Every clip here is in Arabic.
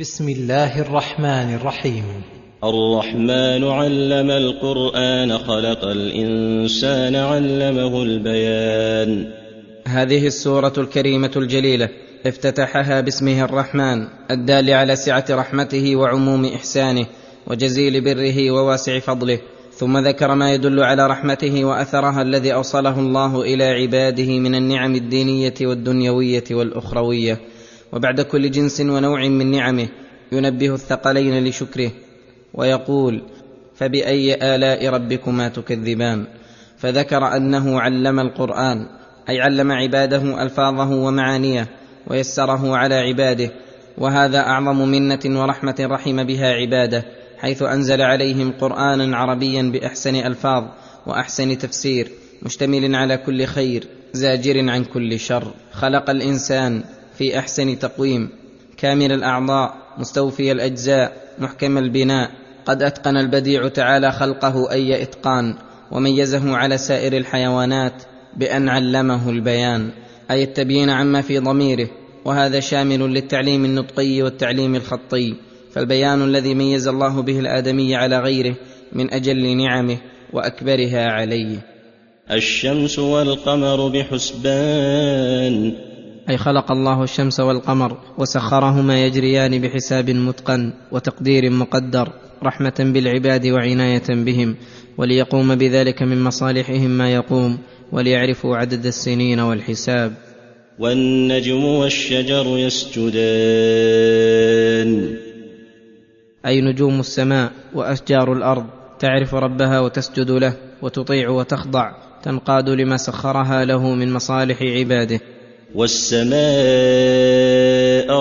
بسم الله الرحمن الرحيم. الرحمن علم القرآن خلق الإنسان علمه البيان. هذه السورة الكريمة الجليلة افتتحها باسمه الرحمن الدال على سعة رحمته وعموم إحسانه وجزيل بره وواسع فضله ثم ذكر ما يدل على رحمته وأثرها الذي أوصله الله إلى عباده من النعم الدينية والدنيوية والأخروية. وبعد كل جنس ونوع من نعمه ينبه الثقلين لشكره ويقول فبأي آلاء ربكما تكذبان؟ فذكر أنه علم القرآن أي علم عباده ألفاظه ومعانيه ويسره على عباده وهذا أعظم منة ورحمة رحم بها عباده حيث أنزل عليهم قرآنا عربيا بأحسن ألفاظ وأحسن تفسير مشتمل على كل خير زاجر عن كل شر. خلق الإنسان في أحسن تقويم. كامل الأعضاء مستوفي الأجزاء محكم البناء. قد أتقن البديع تعالى خلقه أي إتقان وميزه على سائر الحيوانات بأن علمه البيان. أي التبيين عما في ضميره وهذا شامل للتعليم النطقي والتعليم الخطي. فالبيان الذي ميز الله به الآدمي على غيره من أجل نعمه وأكبرها عليه. الشمس والقمر بحسبان أي خلق الله الشمس والقمر وسخرهما يجريان بحساب متقن وتقدير مقدر رحمة بالعباد وعناية بهم وليقوم بذلك من مصالحهم ما يقوم وليعرفوا عدد السنين والحساب. والنجم والشجر يسجدان. أي نجوم السماء وأشجار الأرض تعرف ربها وتسجد له وتطيع وتخضع تنقاد لما سخرها له من مصالح عباده. والسماء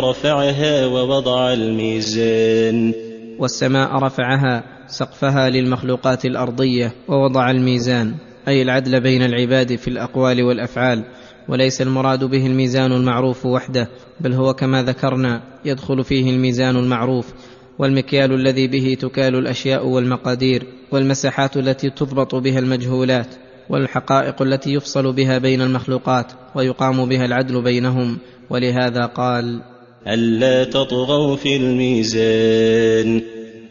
رفعها ووضع الميزان. والسماء رفعها سقفها للمخلوقات الأرضية ووضع الميزان أي العدل بين العباد في الأقوال والأفعال وليس المراد به الميزان المعروف وحده بل هو كما ذكرنا يدخل فيه الميزان المعروف والمكيال الذي به تكال الأشياء والمقادير والمساحات التي تضبط بها المجهولات. والحقائق التي يفصل بها بين المخلوقات ويقام بها العدل بينهم ولهذا قال ألا تطغوا في الميزان.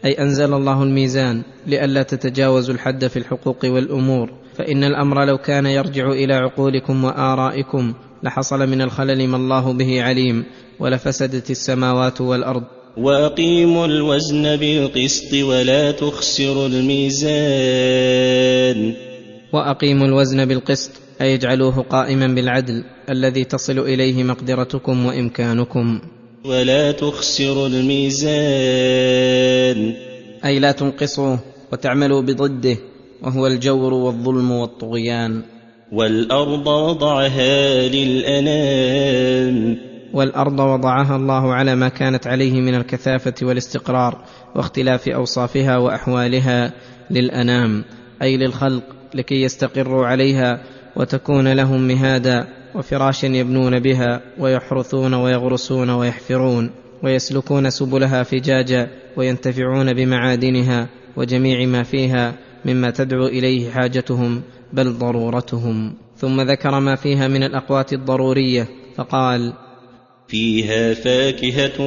أي أنزل الله الميزان لئلا تتجاوزوا الحد في الحقوق والأمور فإن الأمر لو كان يرجع إلى عقولكم وآرائكم لحصل من الخلل ما الله به عليم ولفسدت السماوات والأرض. وأقيموا الوزن بالقسط ولا تخسروا الميزان. وأقيموا الوزن بالقسط أي اجعلوه قائما بالعدل الذي تصل إليه مقدرتكم وإمكانكم. ولا تخسروا الميزان. أي لا تنقصوه وتعملوا بضده وهو الجور والظلم والطغيان. والأرض وضعها للأنام. والأرض وضعها الله على ما كانت عليه من الكثافة والاستقرار واختلاف أوصافها وأحوالها للأنام أي للخلق. لكي يستقروا عليها وتكون لهم مهادا وفراشا يبنون بها ويحرثون ويغرسون ويحفرون ويسلكون سبلها فجاجا وينتفعون بمعادنها وجميع ما فيها مما تدعو إليه حاجتهم بل ضرورتهم. ثم ذكر ما فيها من الأقوات الضرورية فقال فيها فاكهة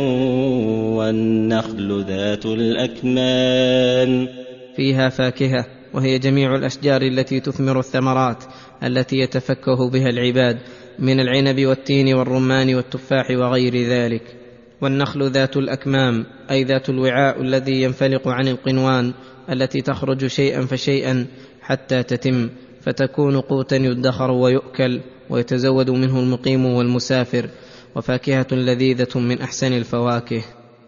والنخل ذات الأكمام. فيها فاكهة وهي جميع الأشجار التي تثمر الثمرات التي يتفكه بها العباد من العنب والتين والرمان والتفاح وغير ذلك. والنخل ذات الأكمام أي ذات الوعاء الذي ينفلق عن القنوان التي تخرج شيئا فشيئا حتى تتم فتكون قوتا يدخر ويؤكل ويتزود منه المقيم والمسافر وفاكهة لذيذة من أحسن الفواكه.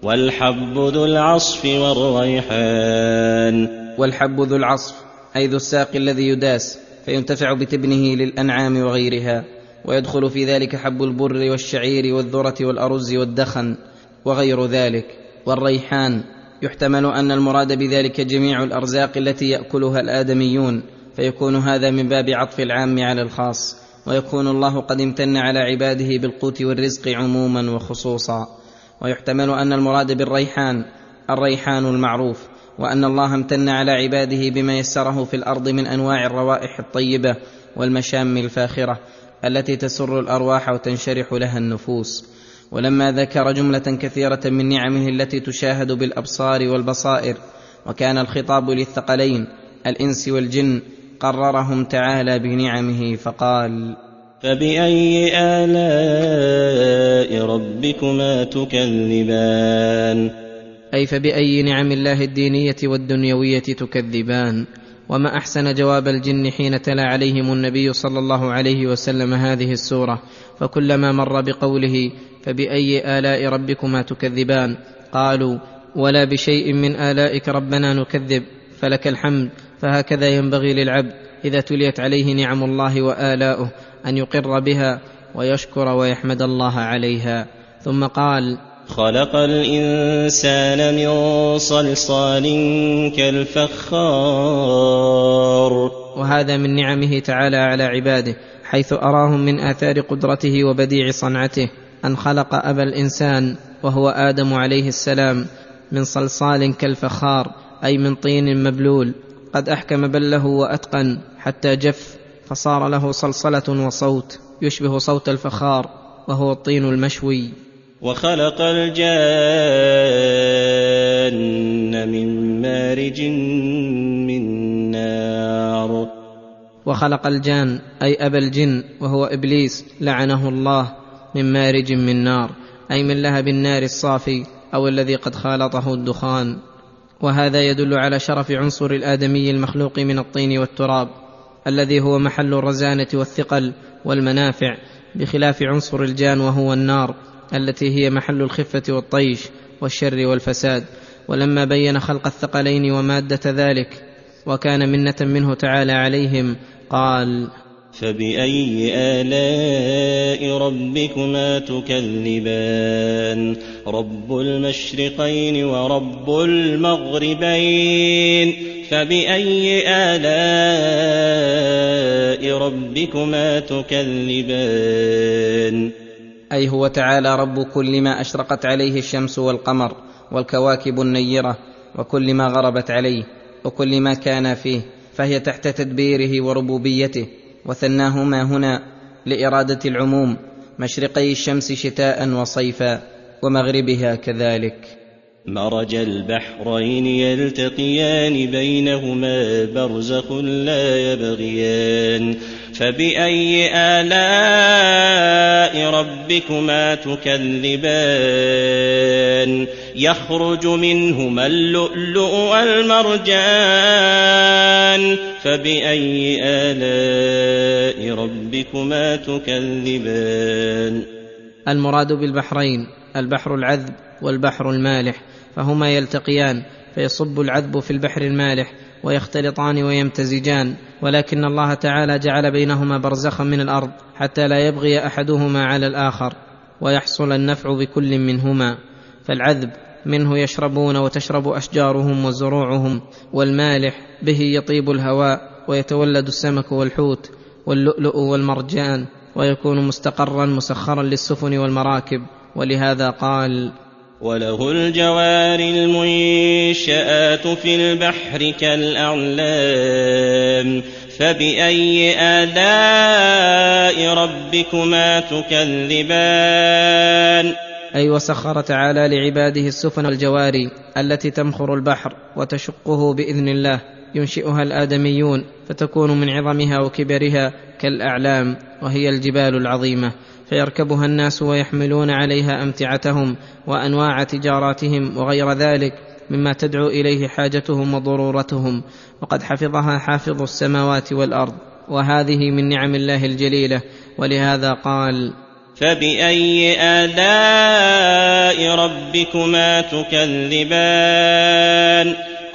والحب ذو العصف والريحان. والحب ذو العصف أي ذو الساق الذي يداس فينتفع بتبنه للأنعام وغيرها ويدخل في ذلك حب البر والشعير والذرة والأرز والدخن وغير ذلك والريحان. يحتمل أن المراد بذلك جميع الأرزاق التي يأكلها الآدميون فيكون هذا من باب عطف العام على الخاص ويكون الله قد امتن على عباده بالقوت والرزق عموما وخصوصا. ويحتمل أن المراد بالريحان الريحان المعروف وأن الله امتن على عباده بما يسره في الأرض من أنواع الروائح الطيبة والمشام الفاخرة التي تسر الأرواح وتنشرح لها النفوس. ولما ذكر جملة كثيرة من نعمه التي تشاهد بالأبصار والبصائر وكان الخطاب للثقلين الإنس والجن قررهم تعالى بنعمه فقال فبأي آلاء ربكما تكذبان؟ أي فبأي نعم الله الدينية والدنيوية تكذبان؟ وما أحسن جواب الجن حين تلا عليهم النبي صلى الله عليه وسلم هذه السورة؟ فكلما مر بقوله فبأي آلاء ربكما تكذبان؟ قالوا ولا بشيء من آلائك ربنا نكذب فلك الحمد فهكذا ينبغي للعبد إذا تليت عليه نعم الله والاؤه أن يقر بها ويشكر ويحمد الله عليها. ثم قال خلق الإنسان من صلصال كالفخار. وهذا من نعمه تعالى على عباده حيث أراهم من آثار قدرته وبديع صنعته. أن خلق أبا الإنسان وهو آدم عليه السلام من صلصال كالفخار أي من طين مبلول. قد أحكم بله وأتقن حتى جف فصار له صلصلة وصوت يشبه صوت الفخار وهو الطين المشوي. وخلق الجان من مارج من نار. وخلق الجان أي ابا الجن وهو إبليس لعنه الله من مارج من نار أي من لهب النار الصافي أو الذي قد خالطه الدخان. وهذا يدل على شرف عنصر الآدمي المخلوق من الطين والتراب. الذي هو محل الرزانة والثقل والمنافع بخلاف عنصر الجان وهو النار التي هي محل الخفة والطيش والشر والفساد. ولما بين خلق الثقلين ومادة ذلك وكان منة منه تعالى عليهم قال فبأي آلاء ربكما تكذبان؟ رب المشرقين ورب المغربين. فبأي آلاء ربكما تكذبان أي هو تعالى رب كل ما أشرقت عليه الشمس والقمر والكواكب النيرة وكل ما غربت عليه وكل ما كان فيه فهي تحت تدبيره وربوبيته وثناهما هنا لإرادة العموم مشرقي الشمس شتاء وصيفا ومغربها كذلك. مرج البحرين يلتقيان بينهما برزخ لا يبغيان فبأي آلاء ربكما تكذبان؟ يخرج منهما اللؤلؤ والمرجان فبأي آلاء ربكما تكذبان؟ المراد بالبحرين البحر العذب والبحر المالح. فهما يلتقيان فيصب العذب في البحر المالح ويختلطان ويمتزجان ولكن الله تعالى جعل بينهما برزخا من الأرض حتى لا يبغي أحدهما على الآخر ويحصل النفع بكل منهما فالعذب منه يشربون وتشرب أشجارهم وزروعهم والمالح به يطيب الهواء ويتولد السمك والحوت واللؤلؤ والمرجان ويكون مستقرا مسخرا للسفن والمراكب ولهذا قال وله الجوار المنشآت في البحر كالأعلام. فبأي آلاء ربكما تكذبان؟ أي وسخر تعالى لعباده السفن الجواري التي تمخر البحر وتشقه بإذن الله. ينشئها الآدميون فتكون من عظمها وكبرها كالأعلام وهي الجبال العظيمة. فيركبها الناس ويحملون عليها أمتعتهم وأنواع تجاراتهم وغير ذلك مما تدعو إليه حاجتهم وضرورتهم. وقد حفظها حافظ السماوات والأرض. وهذه من نعم الله الجليلة. ولهذا قال فبأي آلاء ربكما تكذبان؟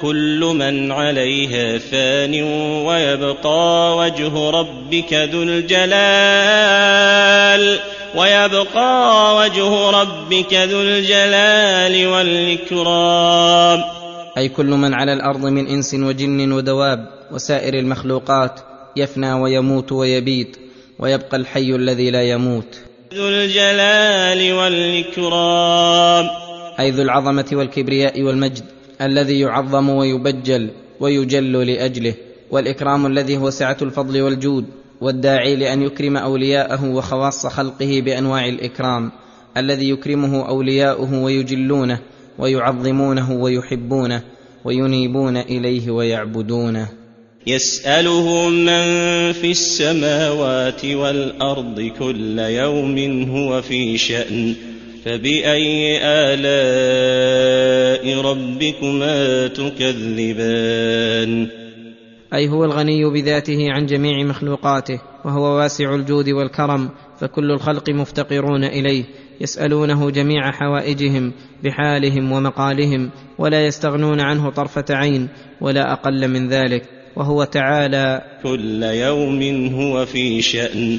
كل من عليها فان ويبقى وجه ربك ذو الجلال ويبقى وجه ربك ذو الجلال والإكرام. أي كل من على الأرض من إنس وجن ودواب وسائر المخلوقات يفنى ويموت ويبيد ويبقى الحي الذي لا يموت. ذو الجلال والإكرام. أي ذو العظمة والكبرياء والمجد الذي يعظم ويبجل ويجل لأجله والإكرام الذي هو سعة الفضل والجود والداعي لأن يكرم أولياءه وخواص خلقه بأنواع الإكرام الذي يكرمه أولياؤه ويجلونه ويعظمونه ويحبونه وينيبون إليه ويعبدونه. يساله من في السماوات والأرض كل يوم هو في شأن. فباي الاء ربكما تكذبان أي هو الغني بذاته عن جميع مخلوقاته وهو واسع الجود والكرم فكل الخلق مفتقرون إليه يسألونه جميع حوائجهم بحالهم ومقالهم ولا يستغنون عنه طرفة عين ولا أقل من ذلك وهو تعالى كل يوم هو في شأن.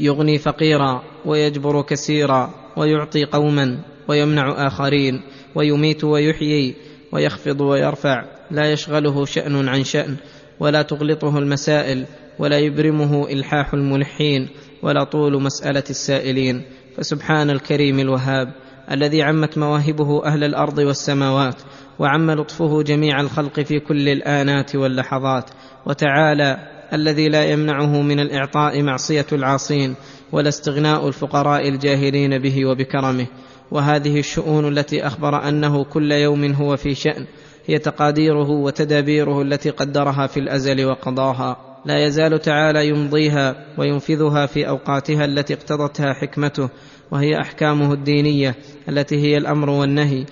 يغني فقيرا ويجبر كثيرا ويعطي قوما ويمنع آخرين ويميت ويحيي ويخفض ويرفع. لا يشغله شأن عن شأن ولا تغلطه المسائل ولا يبرمه إلحاح الملحين ولا طول مسألة السائلين. فسبحان الكريم الوهاب الذي عمت مواهبه أهل الأرض والسماوات وعم لطفه جميع الخلق في كل الآنات واللحظات. وتعالى الذي لا يمنعه من الإعطاء معصية العاصين ولا استغناء الفقراء الجاهلين به وبكرمه. وهذه الشؤون التي أخبر أنه كل يوم هو في شأن هي تقاديره وتدابيره التي قدرها في الأزل وقضاها. لا يزال تعالى يمضيها وينفذها في أوقاتها التي اقتضتها حكمته وهي أحكامه الدينية التي هي الأمر والنهي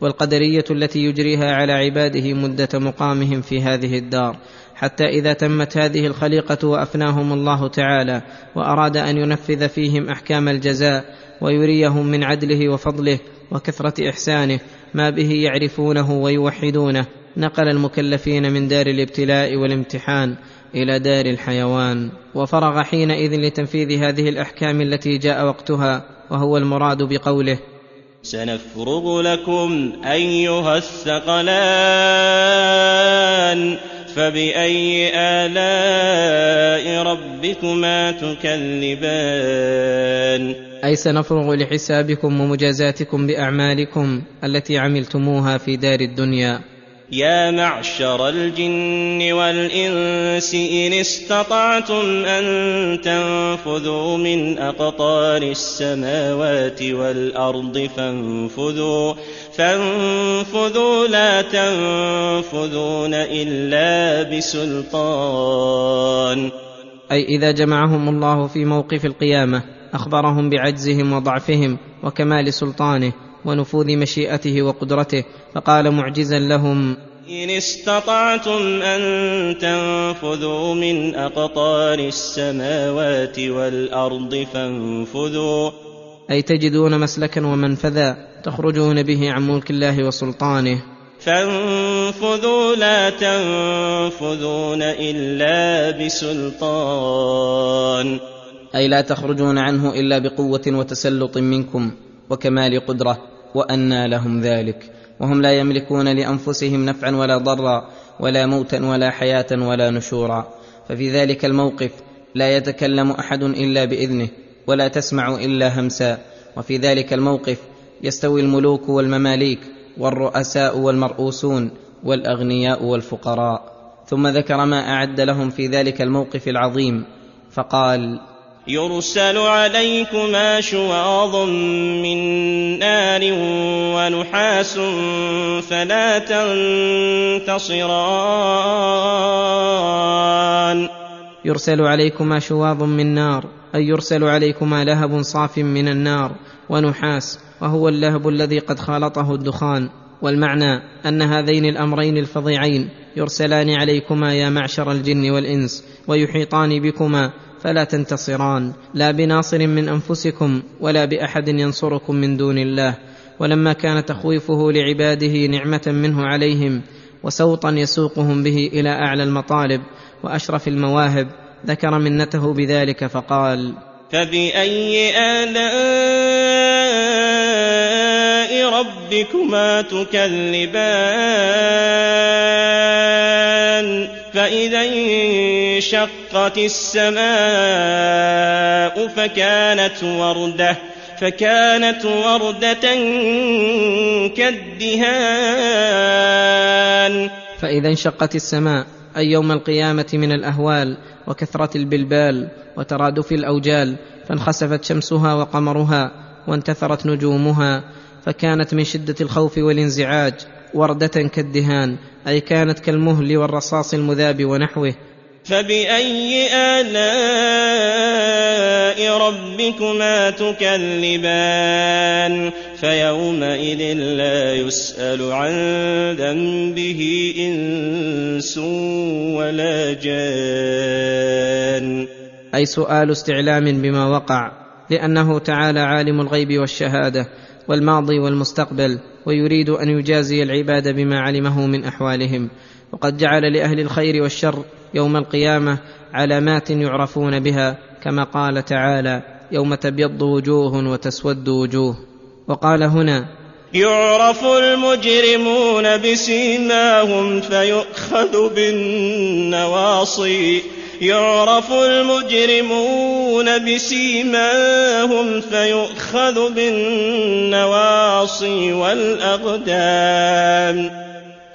والقدرية التي يجريها على عباده مدة مقامهم في هذه الدار. حتى إذا تمت هذه الخليقة وأفناهم الله تعالى وأراد أن ينفذ فيهم أحكام الجزاء ويريهم من عدله وفضله وكثرة إحسانه ما به يعرفونه ويوحدونه. نقل المكلفين من دار الابتلاء والامتحان إلى دار الحيوان. وفرغ حينئذ لتنفيذ هذه الأحكام التي جاء وقتها وهو المراد بقوله سنفرغ لكم أيها الثقلان. فباي الاء ربكما تكذبان أي سنفرغ لحسابكم ومجازاتكم بأعمالكم التي عملتموها في دار الدنيا. يا معشر الجن والإنس إن استطعتم أن تنفذوا من أقطار السماوات والأرض فانفذوا فانفذوا لا تنفذون إلا بسلطان. أي إذا جمعهم الله في موقف القيامة أخبرهم بعجزهم وضعفهم وكمال سلطانه ونفوذ مشيئته وقدرته فقال معجزا لهم إن استطعتم أن تنفذوا من أقطار السماوات والأرض فانفذوا. أي تجدون مسلكا ومنفذا تخرجون به عن ملك الله وسلطانه. فانفذوا لا تنفذون إلا بسلطان. أي لا تخرجون عنه إلا بقوة وتسلط منكم وكمال قدرة وأنى لهم ذلك. وهم لا يملكون لأنفسهم نفعا ولا ضرا ولا موتا ولا حياة ولا نشورا. ففي ذلك الموقف لا يتكلم أحد إلا بإذنه. ولا تسمع إلا همسا. وفي ذلك الموقف يستوي الملوك والمماليك والرؤساء والمرؤوسون والأغنياء والفقراء. ثم ذكر ما أعد لهم في ذلك الموقف العظيم فقال يرسل عليكما شواظ من نار ونحاس فلا تنتصران. يرسل عليكما شواظ من نار اي يرسل عليكما لهب صاف من النار ونحاس وهو اللهب الذي قد خالطه الدخان. والمعنى أن هذين الأمرين الفظيعين يرسلان عليكما يا معشر الجن والإنس ويحيطان بكما فلا تنتصران. لا بناصر من أنفسكم ولا بأحد ينصركم من دون الله. ولما كان تخويفه لعباده نعمة منه عليهم وسوطا يسوقهم به إلى أعلى المطالب وأشرف المواهب ذكر منته بذلك فقال فبأي آلاء ربكما تكذبان؟ فإذا انشقت السماء فكانت وردة فكانت وردة كالدهان. فإذا انشقت السماء أي يوم القيامة من الأهوال وكثرة البلبال وترادف الأوجال فانخسفت شمسها وقمرها وانتثرت نجومها فكانت من شدة الخوف والانزعاج وردة كالدهان أي كانت كالمهل والرصاص المذاب ونحوه. فبأي آلاء ربكما تكذبان فيومئذ لا يسأل عن ذنبه إنس ولا جان أي سؤال استعلام بما وقع لأنه تعالى عالم الغيب والشهادة والماضي والمستقبل ويريد أن يجازي العباد بما علمه من أحوالهم وقد جعل لأهل الخير والشر يوم القيامة علامات يعرفون بها كما قال تعالى يوم تبيض وجوه وتسود وجوه. وقال هنا يعرف المجرمون بسيماهم فيؤخذ بالنواصي. يعرف المجرمون بسيماهم فيؤخذ بالنواصي والأقدام.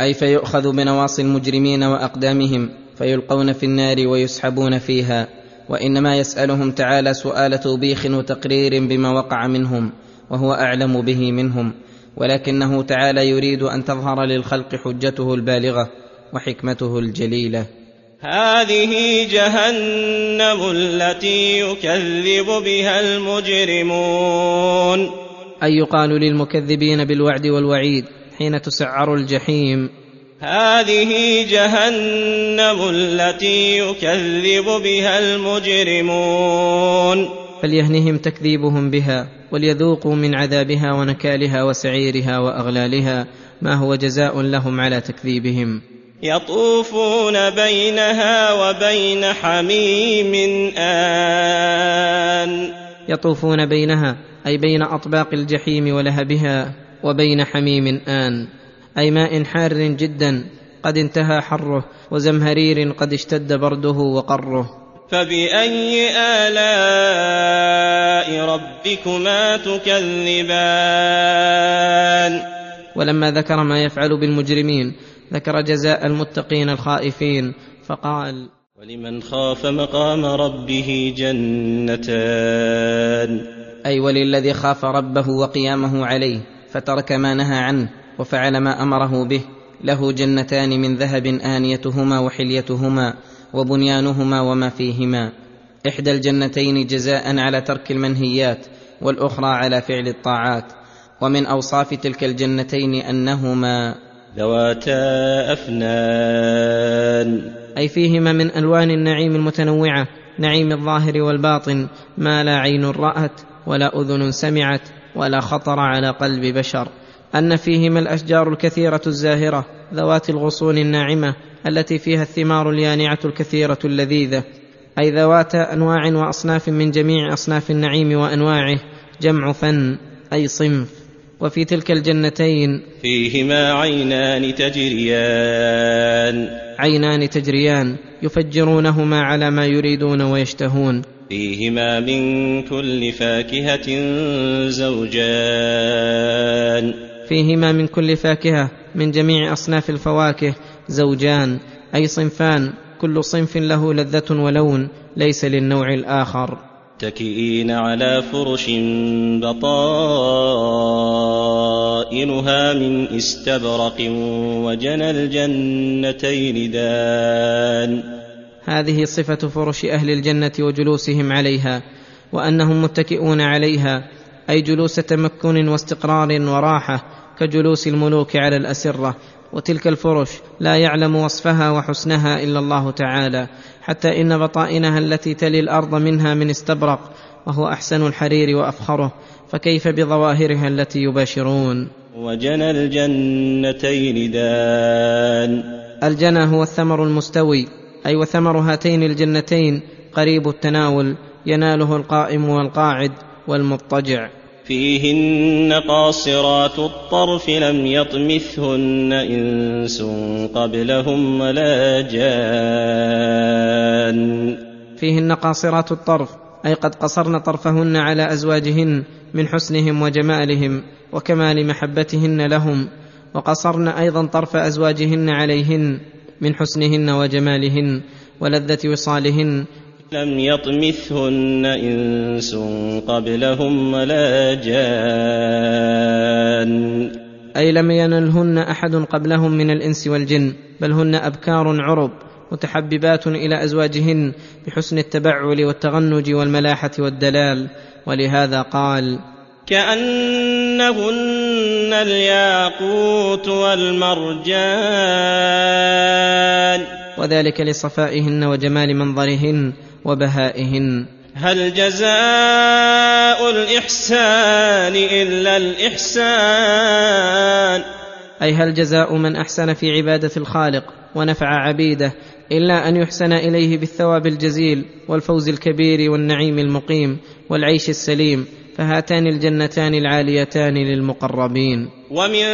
أي فيؤخذ بنواصي المجرمين وأقدامهم. فيلقون في النار ويسحبون فيها وإنما يسألهم تعالى سؤال توبيخ وتقرير بما وقع منهم وهو أعلم به منهم ولكنه تعالى يريد أن تظهر للخلق حجته البالغة وحكمته الجليلة. هذه جهنم التي يكذب بها المجرمون. أي يقال للمكذبين بالوعد والوعيد حين تسعر الجحيم. هذه جهنم التي يكذب بها المجرمون. فليهنهم تكذيبهم بها وليذوقوا من عذابها ونكالها وسعيرها وأغلالها ما هو جزاء لهم على تكذيبهم. يطوفون بينها وبين حميم آن. يطوفون بينها أي بين أطباق الجحيم ولهبها وبين حميم آن. أي ماء حار جدا قد انتهى حره وزمهرير قد اشتد برده وقره. فبأي آلاء ربكما تكذبان؟ ولما ذكر ما يفعل بالمجرمين ذكر جزاء المتقين الخائفين فقال ولمن خاف مقام ربه جنتان. أي وللذي خاف ربه وقيامه عليه فترك ما نهى عنه وفعل ما أمره به له جنتان من ذهب آنيتهما وحليتهما وبنيانهما وما فيهما. إحدى الجنتين جزاء على ترك المنهيات والأخرى على فعل الطاعات. ومن أوصاف تلك الجنتين أنهما ذواتا أفنان. أي فيهما من ألوان النعيم المتنوعة نعيم الظاهر والباطن ما لا عين رأت ولا أذن سمعت ولا خطر على قلب بشر. أن فيهما الأشجار الكثيرة الزاهرة ذوات الغصون الناعمة التي فيها الثمار اليانعة الكثيرة اللذيذة أي ذوات أنواع وأصناف من جميع أصناف النعيم وأنواعه جمع فن أي صنف. وفي تلك الجنتين فيهما عينان تجريان. عينان تجريان يفجرونهما على ما يريدون ويشتهون. فيهما من كل فاكهة زوجان. فيهما من كل فاكهة من جميع أصناف الفواكه زوجان أي صنفان كل صنف له لذة ولون ليس للنوع الآخر. متكئين على فرش بطائنها من استبرق وجنى الجنتين دان. هذه صفة فرش أهل الجنة وجلوسهم عليها وأنهم متكئون عليها أي جلوس تمكن واستقرار وراحة كجلوس الملوك على الأسرة وتلك الفرش لا يعلم وصفها وحسنها إلا الله تعالى حتى إن بطائنها التي تلي الأرض منها من استبرق وهو أحسن الحرير وأفخره فكيف بظواهرها التي يباشرون؟ وجنى الجنتين دان. الجنى هو الثمر المستوي أي وثمر هاتين الجنتين قريب التناول يناله القائم والقاعد والمضطجع. فيهن قاصرات الطرف لم يطمثهن إنس قبلهم ولا جان. فيهن قاصرات الطرف أي قد قصرن طرفهن على أزواجهن من حسنهم وجمالهم وكمال محبتهن لهم وقصرن أيضا طرف أزواجهن عليهن من حسنهن وجمالهن ولذة وصالهن لم يطمثهن إنس قبلهم ولا جان. أي لم ينلهن أحد قبلهم من الإنس والجن بل هن أبكار عرب متحببات إلى أزواجهن بحسن التبعل والتغنج والملاحة والدلال. ولهذا قال كأنهن الياقوت والمرجان. وذلك لصفائهن وجمال منظرهن وبهائهن. هل جزاء الإحسان إلا الإحسان؟ أي هل جزاء من أحسن في عبادة الخالق ونفع عبيده إلا أن يحسن إليه بالثواب الجزيل والفوز الكبير والنعيم المقيم والعيش السليم؟ فهاتان الجنتان العاليتان للمقربين. ومن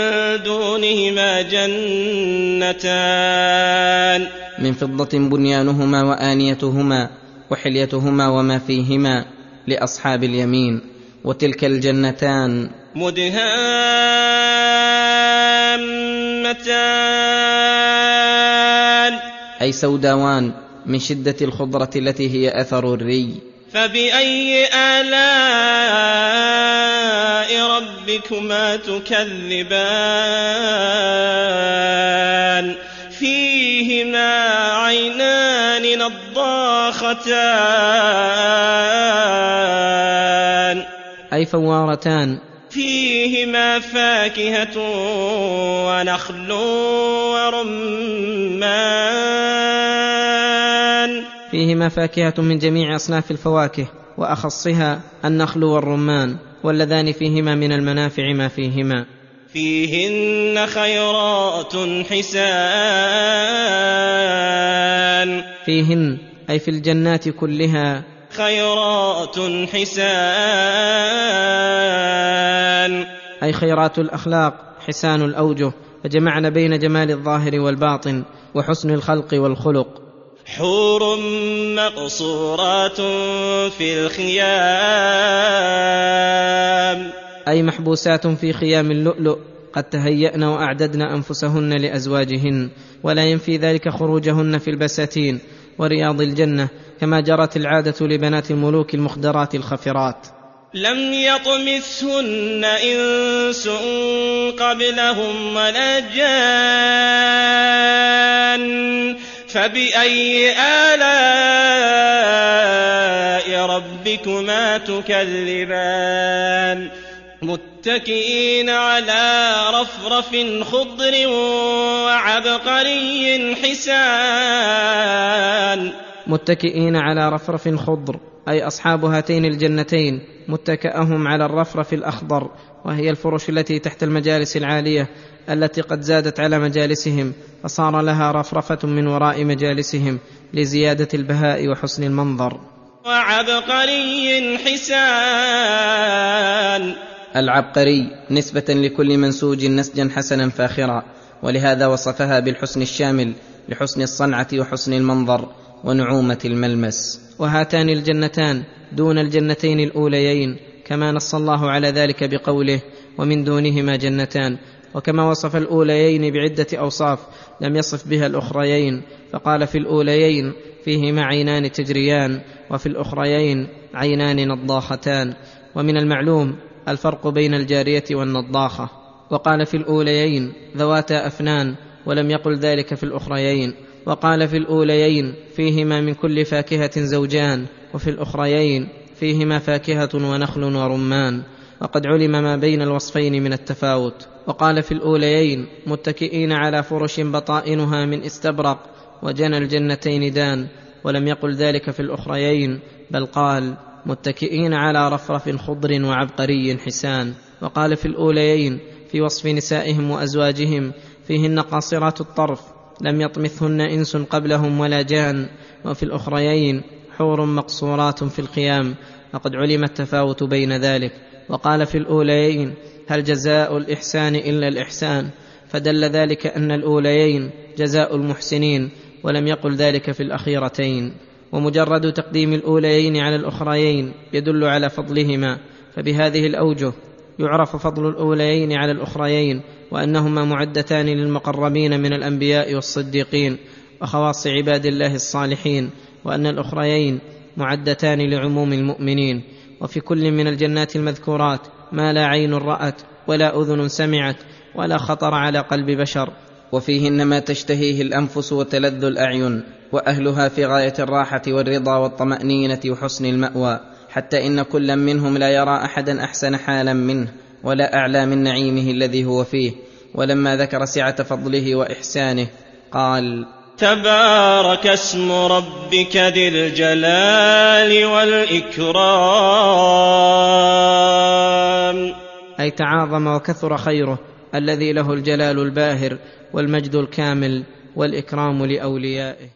دونهما جنتان. من فضة بنيانهما وآنيتهما. وحليتهما وما فيهما لأصحاب اليمين وتلك الجنتان. مدهامتان. أي سوداوان من شدة الخضرة التي هي أثر الري. فبأي آلاء ربكما تكذبان؟ فيهما عينان نضاختان. أي فوارتان. فيهما فاكهة ونخل ورمان. فيهما فاكهة من جميع أصناف الفواكه وأخصها النخل والرمان واللذان فيهما من المنافع ما فيهما. فيهن خيرات حسان. فيهن أي في الجنات كلها. خيرات حسان. أي خيرات الأخلاق حسان الأوجه. فجمعن بين جمال الظاهر والباطن وحسن الخلق والخلق. حور مقصورات في الخيام. أي محبوسات في خيام اللؤلؤ قد تهيأن وأعددن أنفسهن لأزواجهن ولا ينفي ذلك خروجهن في البساتين ورياض الجنة كما جرت العادة لبنات الملوك المخدرات الخفرات. لم يطمثهن إنس قبلهم ولا جان فبأي آلاء ربكما تكذبان؟ متكئين على رفرف خضر وعبقري حسان. متكئين على رفرف خضر أي أصحاب هاتين الجنتين متكأهم على الرفرف الأخضر وهي الفرش التي تحت المجالس العالية التي قد زادت على مجالسهم فصار لها رفرفة من وراء مجالسهم لزيادة البهاء وحسن المنظر. وعبقري حسان. العبقري نسبة لكل منسوج نسجا حسنا فاخرا ولهذا وصفها بالحسن الشامل لحسن الصنعة وحسن المنظر ونعومة الملمس. وهاتان الجنتان دون الجنتين الأوليين كما نص الله على ذلك بقوله ومن دونهما جنتان وكما وصف الأوليين بعدة أوصاف لم يصف بها الأخريين فقال في الأوليين فيهما عينان تجريان وفي الأخريين عينان نضاختان. ومن المعلوم الفرق بين الجارية والنضاخة. وقال في الأوليين ذواتا أفنان ولم يقل ذلك في الأخريين. وقال في الأوليين فيهما من كل فاكهة زوجان. وفي الأخريين فيهما فاكهة ونخل ورمان. وقد علم ما بين الوصفين من التفاوت. وقال في الأوليين متكئين على فرش بطائنها من استبرق وجنى الجنتين دان. ولم يقل ذلك في الأخريين بل قال متكئين على رفرف خضر وعبقري حسان. وقال في الأوليين في وصف نسائهم وأزواجهم فيهن قاصرات الطرف لم يطمثهن إنس قبلهم ولا جان. وفي الأخريين حور مقصورات في الخيام وقد علم التفاوت بين ذلك. وقال في الأوليين هل جزاء الإحسان إلا الإحسان؟ فدل ذلك أن الأوليين جزاء المحسنين ولم يقل ذلك في الأخيرتين. ومجرد تقديم الأوليين على الأخريين يدل على فضلهما فبهذه الأوجه يعرف فضل الأوليين على الأخريين وأنهما معدتان للمقربين من الأنبياء والصديقين وخواص عباد الله الصالحين وأن الأخريين معدتان لعموم المؤمنين. وفي كل من الجنات المذكورات ما لا عين رأت ولا أذن سمعت ولا خطر على قلب بشر. وفيهن ما تشتهيه الأنفس وتلذ الأعين. وأهلها في غاية الراحة والرضا والطمأنينة وحسن المأوى حتى إن كلا منهم لا يرى أحدا أحسن حالا منه ولا أعلى من نعيمه الذي هو فيه. ولما ذكر سعة فضله وإحسانه قال تبارك اسم ربك ذي الجلال والإكرام. أي تعاظم وكثر خيره الذي له الجلال الباهر والمجد الكامل والإكرام لأوليائه.